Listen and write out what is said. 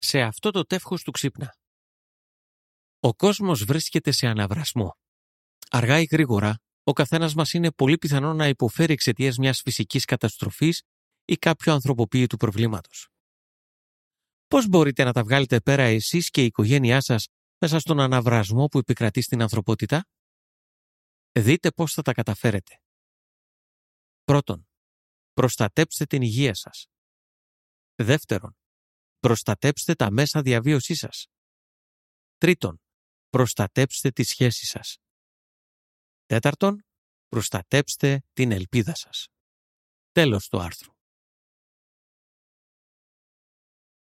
σε αυτό το τεύχος του ξύπνα. Ο κόσμος βρίσκεται σε αναβρασμό. Αργά ή γρήγορα, ο καθένας μας είναι πολύ πιθανό να υποφέρει εξαιτίας μιας φυσικής καταστροφής ή κάποιου ανθρωποποίητου προβλήματος. Πώς μπορείτε να τα βγάλετε πέρα εσείς και η οικογένειά σας μέσα στον αναβρασμό που επικρατεί στην ανθρωπότητα; Δείτε πώς θα τα καταφέρετε. Πρώτον, προστατέψτε την υγεία σας. Δεύτερον, προστατέψτε τα μέσα διαβίωσής σας. Τρίτον, προστατέψτε τις σχέσεις σας. Τέταρτον, προστατέψτε την ελπίδα σας. Τέλος του άρθρου.